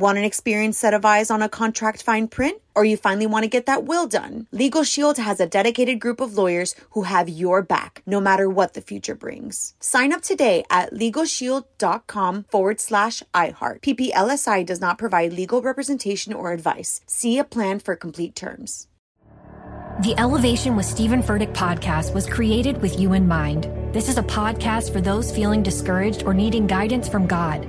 Want an experienced set of eyes on a contract fine print? Or you finally want to get that will done? Legal Shield has a dedicated group of lawyers who have your back, no matter what the future brings. Sign up today at LegalShield.com forward slash iHeart. PPLSI does not provide legal representation or advice. See a plan for complete terms. The Elevation with Stephen Furtick podcast was created with you in mind. This is a podcast for those feeling discouraged or needing guidance from God.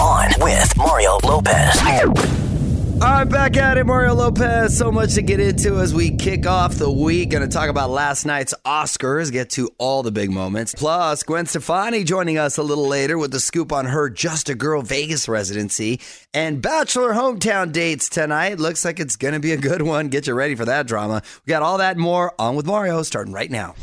On with Mario Lopez. Right, back at it, Mario Lopez. So much to get into as we kick off the week. Going to talk about last night's Oscars, get to all the big moments. Plus, Gwen Stefani joining us a little later with the scoop on her Just a Girl Vegas residency and Bachelor hometown dates tonight. Looks like it's going to be a good one. Get you ready for that drama. We got all that more on with Mario starting right now.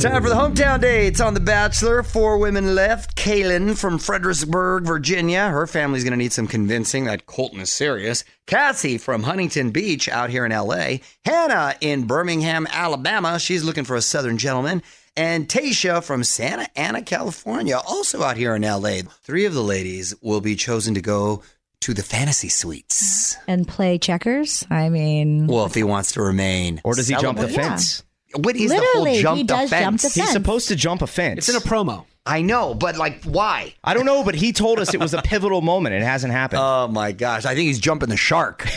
Time for the hometown dates on The Bachelor. Four women left. Caelynn from Fredericksburg, Virginia. Her family's going to need some convincing that Colton is serious. Cassie from Huntington Beach out here in LA. Hannah in Birmingham, Alabama. She's looking for a Southern gentleman. And Tayshia from Santa Ana, California, also out here in LA. Three of the ladies will be chosen to go to the fantasy suites. and play checkers. I mean, Well, if he wants to remain. Or does he jump the celibate. fence? What is the whole jump the does fence? jump the He's supposed to jump a fence. It's in a promo. I know, but like, why? I don't know, but he told us it was a pivotal moment. It hasn't happened. Oh my gosh! I think he's jumping the shark.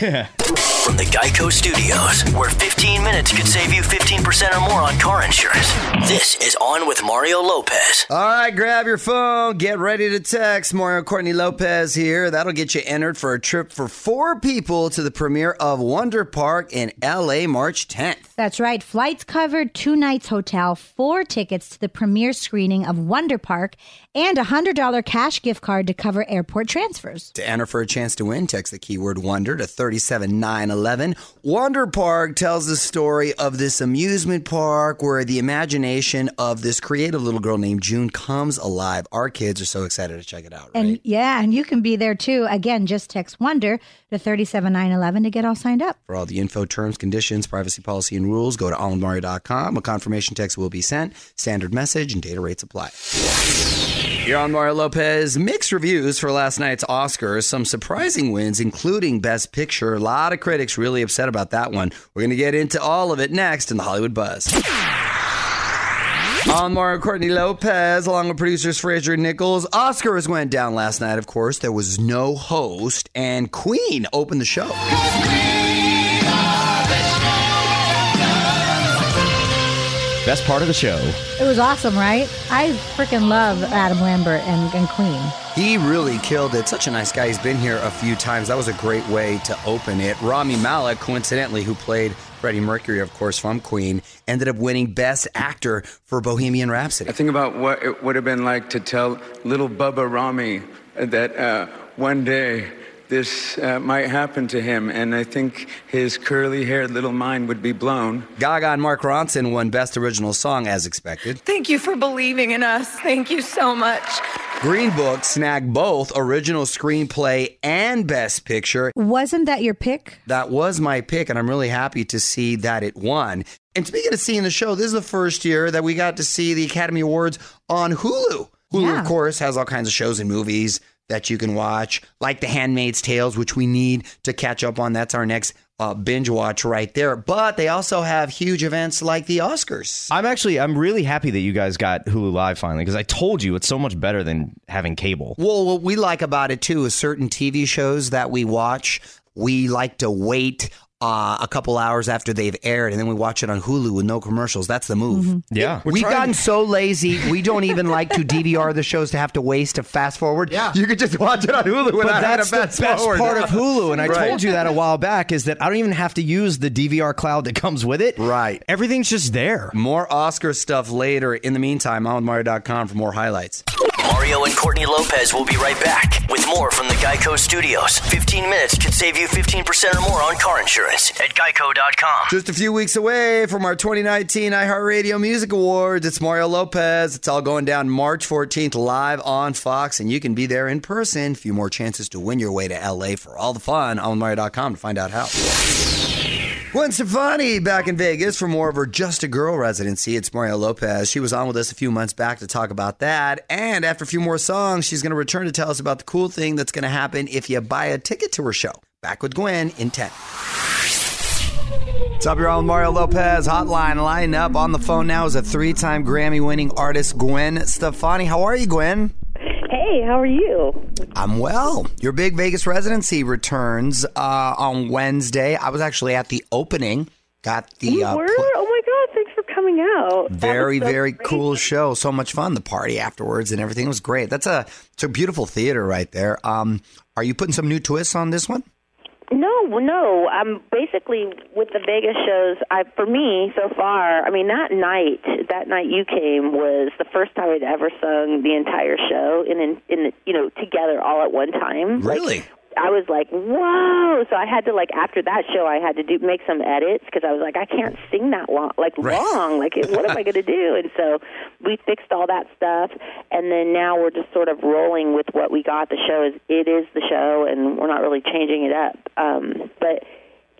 From the Geico Studios, where 15 minutes could save you 15% or more on car insurance. This is On with Mario Lopez. All right, grab your phone, get ready to text. Mario Courtney Lopez here. That'll get you entered for a trip for four people to the premiere of Wonder Park in LA March 10th. That's right. Flights covered, two nights hotel, four tickets to the premiere screening of Wonder Park, and a hundred dollar cash gift card to cover airport transfers. To enter for a chance to win, text the keyword wonder to 37911. Wonder Park tells the story of this amusement park where the imagination of this creative little girl named June comes alive. Our kids are so excited to check it out, right? And yeah, and you can be there too. Again, just text Wonder to thirty seven nine eleven to get all signed up. For all the info, terms, conditions, privacy policy, and rules, go to onmario.com. A confirmation text will be sent. Standard message and data rates apply. You're on Mario Lopez. Mixed reviews for last night's Oscars. Some surprising wins, including Best Picture. A lot of critics really upset about that one. We're going to get into all of it next in the Hollywood Buzz. On Mario Courtney Lopez, along with producers Fraser Nichols. Oscars went down last night, of course. There was no host, and Queen opened the show. Best part of the show. It was awesome, right? I freaking love Adam Lambert and, and Queen. He really killed it. Such a nice guy. He's been here a few times. That was a great way to open it. Rami Malek, coincidentally, who played Freddie Mercury, of course, from Queen, ended up winning Best Actor for Bohemian Rhapsody. I think about what it would have been like to tell little Bubba Rami that uh, one day this uh, might happen to him, and I think his curly haired little mind would be blown. Gaga and Mark Ronson won Best Original Song as expected. Thank you for believing in us. Thank you so much. Green Book snagged both Original Screenplay and Best Picture. Wasn't that your pick? That was my pick, and I'm really happy to see that it won. And speaking of seeing the show, this is the first year that we got to see the Academy Awards on Hulu. Hulu, Yeah. of course, has all kinds of shows and movies, that you can watch, like The Handmaid's Tales, which we need to catch up on. That's our next uh, binge watch right there. But they also have huge events like the Oscars. I'm actually I'm really happy that you guys got Hulu Live finally because I told you it's so much better than having cable. Well, what we like about it too is certain TV shows that we watch, we like to wait uh, a couple hours after they've aired, and then we watch it on Hulu with no commercials. That's the move. Yeah. We've gotten so lazy, we don't even like to DVR the shows to have to waste to fast forward. Yeah. You could just watch it on Hulu But without having that's to the fast best forward. part of Hulu, and I Right. told you that a while back is that I don't even have to use the DVR cloud that comes with it. Right. Everything's just there. More Oscar stuff later. In the meantime, I'm on Mario.com for more highlights. Mario and Courtney Lopez will be right back with more from the Geico Studios. 15 minutes could save you 15% or more on car insurance at geico.com. Just a few weeks away from our 2019 iHeartRadio Music Awards. It's Mario Lopez. It's all going down March 14th live on Fox, and you can be there in person. A few more chances to win your way to LA for all the fun on Mario.com to find out how. Gwen Stefani back in Vegas for more of her Just a Girl residency. It's Mario Lopez. She was on with us a few months back to talk about that. And after a few more songs, she's going to return to tell us about the cool thing that's going to happen if you buy a ticket to her show. Back with Gwen in 10. What's up, on Mario Lopez hotline. Line up on the phone now is a three time Grammy winning artist, Gwen Stefani. How are you, Gwen? Hey, how are you? I'm well. Your big Vegas residency returns uh, on Wednesday. I was actually at the opening. Got the You uh, were? pl- oh my God! Thanks for coming out. Very so very great. cool show. So much fun. The party afterwards and everything was great. That's a it's a beautiful theater right there. Um, are you putting some new twists on this one? No, no. I'm basically with the Vegas shows. I for me so far. I mean, that night, that night you came was the first time I'd ever sung the entire show in in, in you know together all at one time. Like, Really? I was like, whoa! So I had to like after that show, I had to do make some edits because I was like, I can't sing that long, like long. Like, what am I going to do? And so we fixed all that stuff, and then now we're just sort of rolling with what we got. The show is it is the show, and we're not really changing it up. Um, but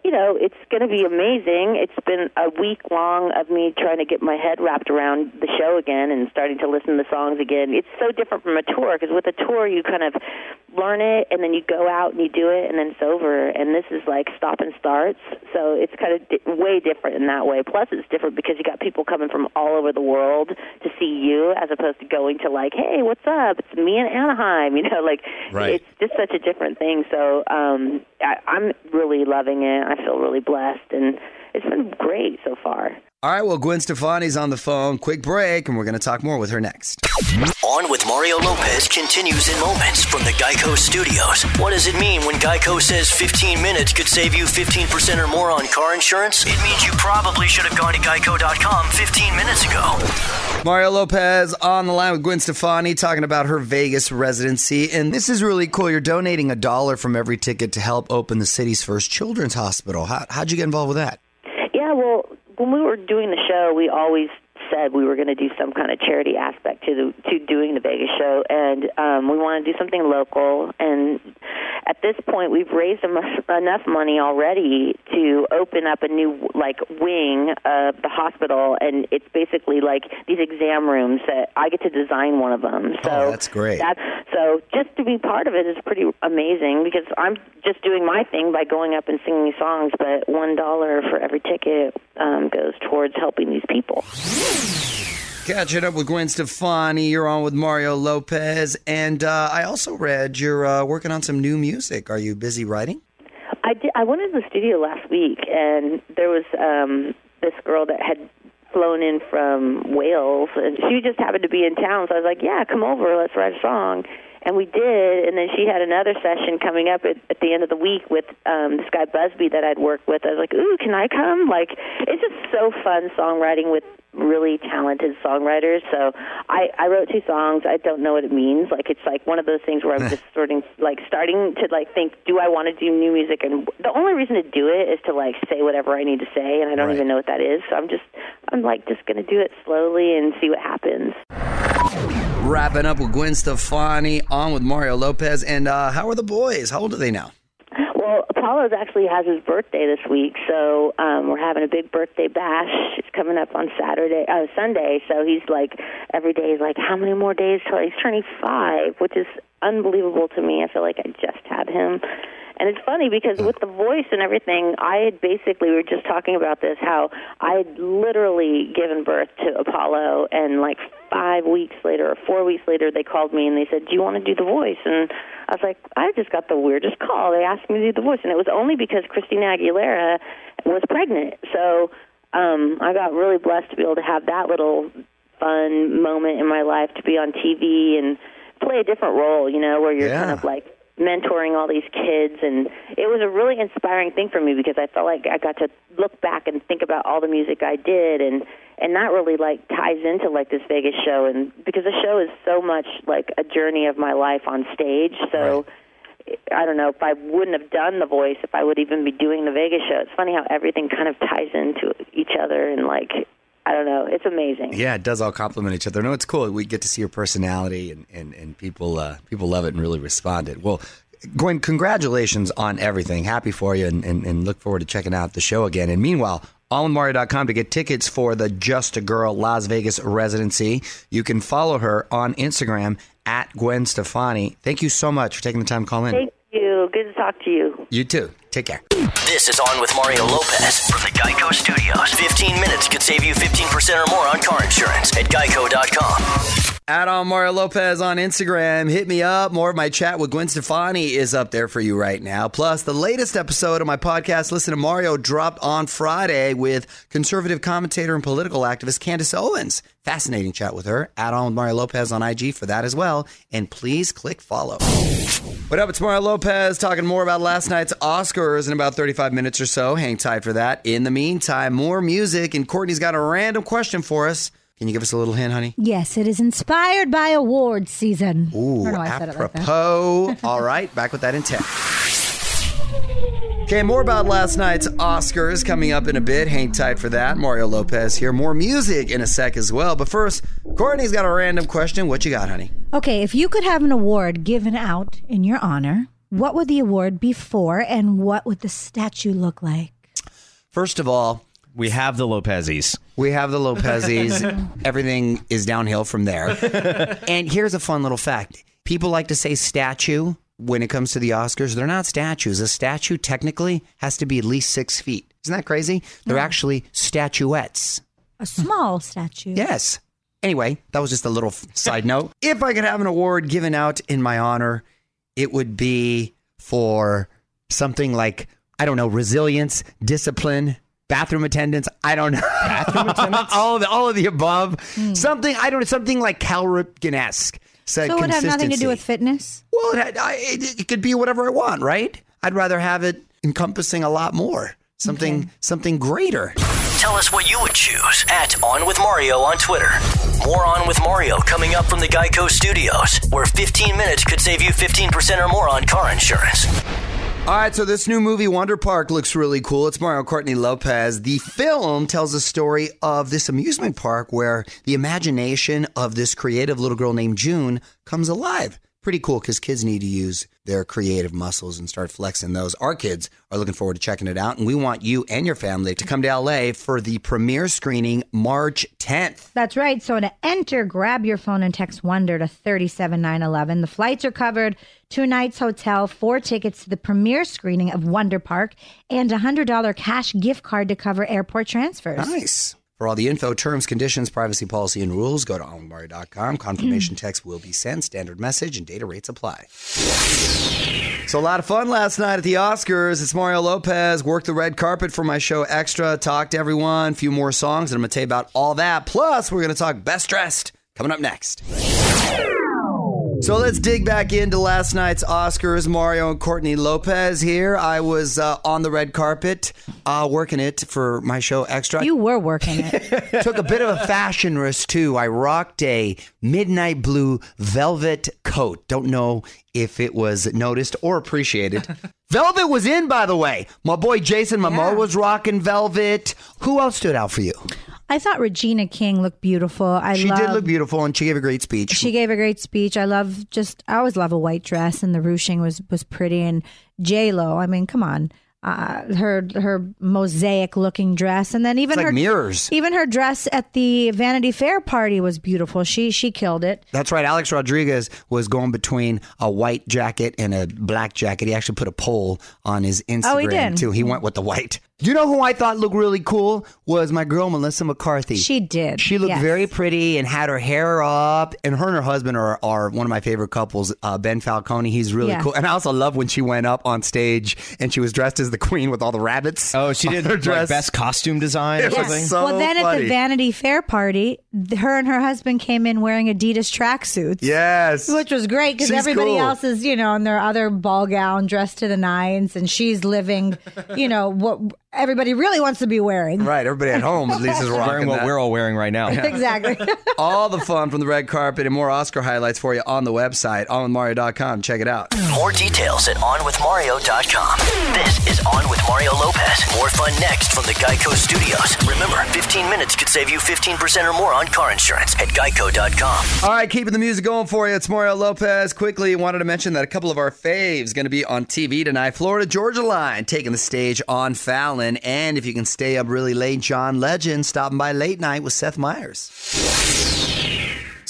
you know, it's going to be amazing. It's been a week long of me trying to get my head wrapped around the show again and starting to listen to the songs again. It's so different from a tour because with a tour you kind of learn it and then you go out and you do it and then it's over. And this is like stop and starts, so it's kind of di- way different in that way. Plus, it's different because you got people coming from all over the world to see you as opposed to going to like, hey, what's up? It's me in Anaheim. You know, like Right. it's just such a different thing. So um, I, I'm really loving it. I feel really blessed, and it's been great so far. All right, well, Gwen Stefani's on the phone. Quick break, and we're going to talk more with her next. On with Mario Lopez continues in moments from the Geico Studios. What does it mean when Geico says 15 minutes could save you 15% or more on car insurance? It means you probably should have gone to geico.com 15 minutes ago. Mario Lopez on the line with Gwen Stefani talking about her Vegas residency. And this is really cool. You're donating a dollar from every ticket to help open the city's first children's hospital. How, how'd you get involved with that? Yeah, well, when we were doing the show, we always said we were going to do some kind of charity aspect to the, to doing the Vegas show, and um, we want to do something local. And at this point, we've raised enough money already to open up a new like wing of the hospital, and it's basically like these exam rooms that I get to design one of them. So Oh, that's great. That's so just to be part of it is pretty amazing because I'm just doing my thing by going up and singing songs, but one dollar for every ticket um, goes towards helping these people. Catching up with Gwen Stefani. You're on with Mario Lopez. And uh, I also read you're uh, working on some new music. Are you busy writing? I did, I went into the studio last week, and there was um, this girl that had flown in from Wales, and she just happened to be in town. So I was like, "Yeah, come over, let's write a song." And we did, and then she had another session coming up at, at the end of the week with um, this guy Busbee that I'd worked with. I was like, "Ooh, can I come?" Like, it's just so fun songwriting with really talented songwriters. So I, I wrote two songs. I don't know what it means. Like it's like one of those things where I'm just starting like starting to like think, do I want to do new music? And the only reason to do it is to like say whatever I need to say, and I don't Right. even know what that is. So I'm just I'm like just gonna do it slowly and see what happens. Wrapping up with Gwen Stefani, on with Mario Lopez. And uh, how are the boys? How old are they now? Well, Apollo's actually has his birthday this week, so um, we're having a big birthday bash. It's coming up on Saturday, uh, Sunday. So he's like, every day he's like, how many more days till he's turning five? Which is unbelievable to me. I feel like I just had him. And it's funny because with the voice and everything, I had basically, we were just talking about this, how I had literally given birth to Apollo, and like five weeks later or four weeks later, they called me and they said, Do you want to do the voice? And I was like, I just got the weirdest call. They asked me to do the voice, and it was only because Christina Aguilera was pregnant. So um, I got really blessed to be able to have that little fun moment in my life to be on TV and play a different role, you know, where you're kind of like mentoring all these kids and it was a really inspiring thing for me because I felt like I got to look back and think about all the music I did and and that really like ties into like this Vegas show and because the show is so much like a journey of my life on stage so I don't know if I wouldn't have done the voice if I would even be doing the Vegas show. It's funny how everything kind of ties into each other and like I don't know, it's amazing. Yeah, it does all complement each other. No, it's cool. We get to see your personality, and and, and people uh, people love it and really respond it. Well, Gwen, congratulations on everything. Happy for you, and, and, and look forward to checking out the show again. And meanwhile. OnWithMario.com to get tickets for the Just a Girl Las Vegas residency. You can follow her on Instagram at Gwen Stefani. Thank you so much for taking the time to call in. Thank you. Good to talk to you. You too. Take care. This is On with Mario Lopez from the Geico Studios. 15 minutes could save you 15% or more on car insurance at geico.com. At on Mario Lopez on Instagram. Hit me up. More of my chat with Gwen Stefani is up there for you right now. Plus, the latest episode of my podcast, Listen to Mario, dropped on Friday with conservative commentator and political activist Candace Owens. Fascinating chat with her. Add on Mario Lopez on IG for that as well. And please click follow. What up? It's Mario Lopez talking more about last night's Oscars in about 35 minutes or so. Hang tight for that. In the meantime, more music, and Courtney's got a random question for us. Can you give us a little hint, honey? Yes, it is inspired by award season. Ooh, I don't know why I said it like that. apropos. All right, back with that intent. Okay, more about last night's Oscars coming up in a bit. Hang tight for that. Mario Lopez here. More music in a sec as well. But first, Courtney's got a random question. What you got, honey? Okay, if you could have an award given out in your honor, what would the award be for and what would the statue look like? First of all, We have the Lopezes. we have the Lopezes. Everything is downhill from there. and here's a fun little fact people like to say statue when it comes to the Oscars. They're not statues. A statue technically has to be at least six feet. Isn't that crazy? They're actually statuettes. A small statue. Yes. Anyway, that was just a little side note. If I could have an award given out in my honor, it would be for something like, I don't know, resilience, discipline, bathroom attendance. I don't know. Bathroom attendance? all, of the, all of the above. Hmm. Something, I don't know, something like Cal Ripken esque. So it would have nothing to do with fitness? Well, it, it, it could be whatever I want, right? I'd rather have it encompassing a lot more. Something, something greater. Tell us what you would choose at On With Mario on Twitter. More On With Mario coming up from the Geico Studios, where 15 minutes could save you 15% or more on car insurance. All right, so this new movie, Wonder Park, looks really cool. It's Mario Courtney Lopez. The film tells the story of this amusement park where the imagination of this creative little girl named June comes alive. Pretty cool because kids need to use their creative muscles and start flexing those. Our kids are looking forward to checking it out, and we want you and your family to come to LA for the premiere screening March 10th. That's right. So to enter, grab your phone and text Wonder to 37911. The flights are covered, two nights hotel, four tickets to the premiere screening of Wonder Park, and a $100 cash gift card to cover airport transfers. Nice. For all the info, terms, conditions, privacy policy, and rules, go to onwithmario.com. Confirmation hmm. text will be sent, standard message, and data rates apply. So, a lot of fun last night at the Oscars. It's Mario Lopez. Worked the red carpet for my show Extra. Talked to everyone. A few more songs, and I'm going to tell you about all that. Plus, we're going to talk best dressed coming up next. So let's dig back into last night's Oscars. Mario and Courtney Lopez here. I was uh, on the red carpet uh, working it for my show Extra. You were working it. Took a bit of a fashion risk too. I rocked a midnight blue velvet coat. Don't know if it was noticed or appreciated. velvet was in, by the way. My boy Jason Momoa was rocking velvet. Who else stood out for you? I thought Regina King looked beautiful. I she love, did look beautiful, and she gave a great speech. She gave a great speech. I love just I always love a white dress and the ruching was was pretty and J Lo. I mean, come on. uh, her her mosaic looking dress, and then even like her mirrors. Even her dress at the Vanity Fair party was beautiful. She she killed it. That's right. Alex Rodriguez was going between a white jacket and a black jacket. He actually put a poll on his Instagram Oh, he did? too. He went with the white. You know who I thought looked really cool was my girl Melissa McCarthy. She did. She looked yes. very pretty and had her hair up. And her and her husband are, are one of my favorite couples. Uh, ben Falcone, he's really Yeah. cool. And I also love when she went up on stage and she was dressed as the queen with all the rabbits. Oh, she did her like dress. best costume design or It was something. so well, then at the Vanity Fair party, her and her husband came in wearing Adidas tracksuits. Yes. Which was great because everybody cool. else is, you know, in their other ball gown, dressed to the nines, and she's living, you know, what everybody really wants to be wearing. Right. Everybody at home at least is rocking Wearing what that. we're all wearing right now. Exactly. all the fun from the red carpet and more Oscar highlights for you on the website, onwithmario.com. Check it out. More details at OnWithMario.com. This is On with Mario Lopez. More fun next from the Geico Studios. Remember, 15 minutes could save you 15% or more on car insurance at Geico.com. All right, keeping the music going for you. It's Mario Lopez. Quickly, wanted to mention that a couple of our faves going to be on TV tonight. Florida Georgia Line taking the stage on Fallon, and if you can stay up really late, John Legend stopping by late night with Seth Meyers.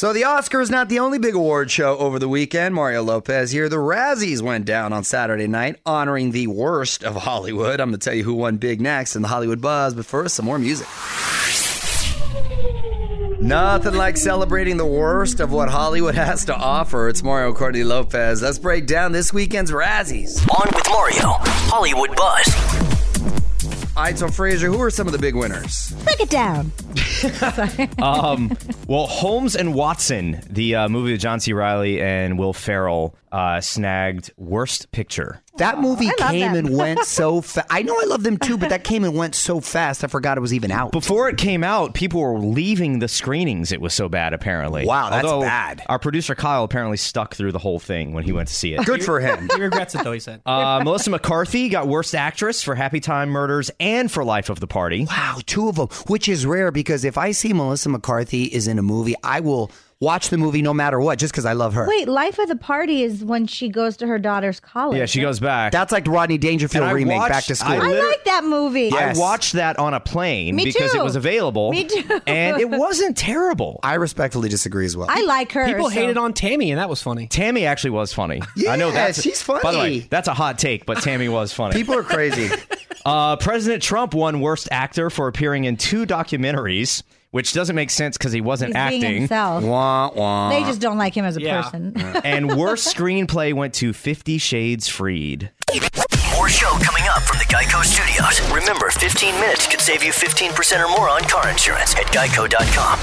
So the Oscars is not the only big award show over the weekend. Mario Lopez here. The Razzies went down on Saturday night, honoring the worst of Hollywood. I'm going to tell you who won big next in the Hollywood buzz, but first, some more music. Nothing like celebrating the worst of what Hollywood has to offer. It's Mario Courtney Lopez. Let's break down this weekend's Razzies. On with Mario, Hollywood Buzz. All right, so Fraser, who are some of the big winners? Break it down. um, well, Holmes and Watson, the uh, movie with John C. Reilly and Will Ferrell, uh, snagged Worst Picture. That movie I came them. and went so fast. I know I love them too, but that came and went so fast. I forgot it was even out. Before it came out, people were leaving the screenings. It was so bad, apparently. Wow, that's Although bad. Our producer Kyle apparently stuck through the whole thing when he went to see it. Good for him. He regrets it though. He said. Uh, Melissa McCarthy got Worst Actress for Happy Time Murders and for Life of the Party. Wow, two of them, which is rare because if I see Melissa McCarthy is in a movie, I will watch the movie no matter what, just because I love her. Wait, Life of the Party is when she goes to her daughter's college. Yeah, she goes back. That's like the Rodney Dangerfield And I remake, watched- Back to School. I I like that movie. Yes. I watched that on a plane Me because too. it was available. Me too. And it wasn't terrible. I respectfully disagree as well. I like her. People so- hated on Tammy, and that was funny. Tammy actually was funny. I know Yeah, that's she's By the way, funny. that's a hot take, but Tammy was funny. People are crazy. Uh, President Trump won Worst Actor for appearing in two documentaries, which doesn't make sense because he wasn't He's being acting. himself. wah, wah. They just don't like him as a Yeah. person. and Worst Screenplay went to Fifty Shades Freed. More show coming up from the Geico Studios. Remember, 15 minutes could save you 15% or more on car insurance at Geico.com.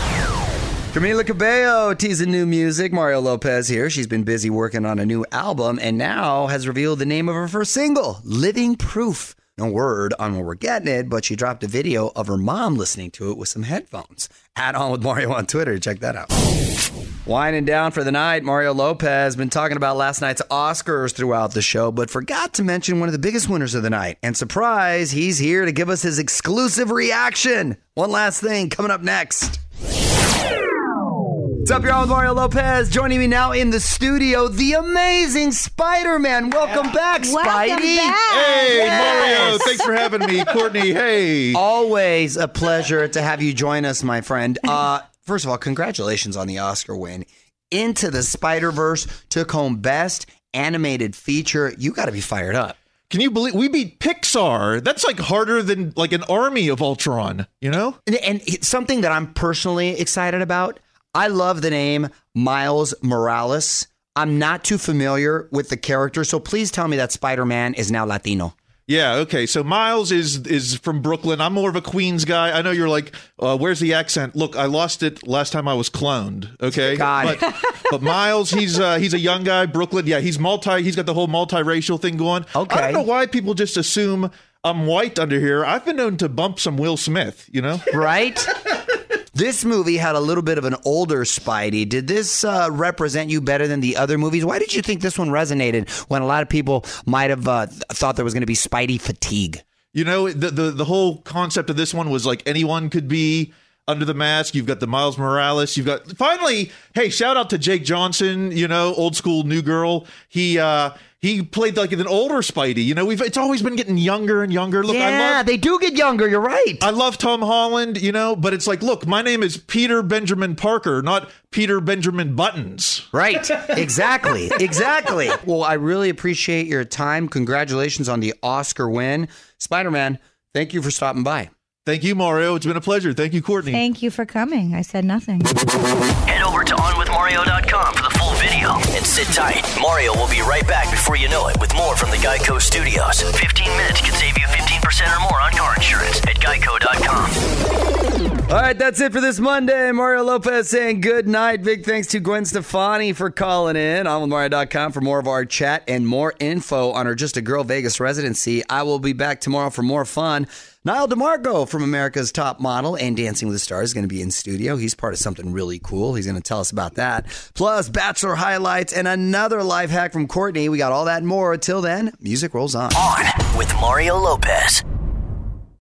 Camila Cabello teasing new music. Mario Lopez here. She's been busy working on a new album and now has revealed the name of her first single, Living Proof. No word on where we're getting it, but she dropped a video of her mom listening to it with some headphones. Add on with Mario on Twitter. Check that out. Winding down for the night, Mario Lopez been talking about last night's Oscars throughout the show, but forgot to mention one of the biggest winners of the night. And surprise, he's here to give us his exclusive reaction. One last thing coming up next. What's up, y'all? With Mario Lopez joining me now in the studio, the amazing Spider Man. Welcome back, Welcome Spidey. back. Hey, Yes. Mario, thanks for having me. Courtney, hey. Always a pleasure to have you join us, my friend. Uh, first of all, congratulations on the Oscar win. Into the Spider Verse took home Best Animated Feature. You got to be fired up. Can you believe we beat Pixar? That's like harder than like an army of Ultron, you know? And, and something that I'm personally excited about. I love the name Miles Morales. I'm not too familiar with the character, so please tell me that Spider Man is now Latino. Yeah, okay. So Miles is is from Brooklyn. I'm more of a Queens guy. I know you're like, uh, where's the accent? Look, I lost it last time I was cloned. Okay, Got but, but Miles, he's uh, he's a young guy, Brooklyn. Yeah, he's multi. He's got the whole multiracial thing going. Okay. I don't know why people just assume I'm white under here. I've been known to bump some Will Smith. You know. right? this movie had a little bit of an older Spidey. Did this uh, represent you better than the other movies? Why did you think this one resonated when a lot of people might have uh, thought there was going to be Spidey fatigue? You know, the, the the whole concept of this one was like anyone could be under the mask. You've got the Miles Morales. You've got finally. Hey, shout out to Jake Johnson. You know, old school new girl. He uh he played like an older Spidey. You know, we've it's always been getting younger and younger. Look, I yeah, love they do get younger. You're right. I love Tom Holland, you know, but it's like, look, my name is Peter Benjamin Parker, not Peter Benjamin Buttons. Right. Exactly. exactly. Well, I really appreciate your time. Congratulations on the Oscar win. Spider Man, thank you for stopping by. Thank you, Mario. It's been a pleasure. Thank you, Courtney. Thank you for coming. I said nothing. Head over to OnWithMario.com for the full video and sit tight. Mario will be right back before you know it with more from the Geico Studios. 15 minutes can save you 15% or more on car insurance at Geico.com. All right, that's it for this Monday. Mario Lopez saying good night. Big thanks to Gwen Stefani for calling in. I'm with Mario.com for more of our chat and more info on her Just a Girl Vegas residency. I will be back tomorrow for more fun. Nyle DiMarco from America's Top Model and Dancing with the Stars is going to be in studio. He's part of something really cool. He's going to tell us about that. Plus, Bachelor highlights and another life hack from Courtney. We got all that and more. Till then, music rolls on. On with Mario Lopez.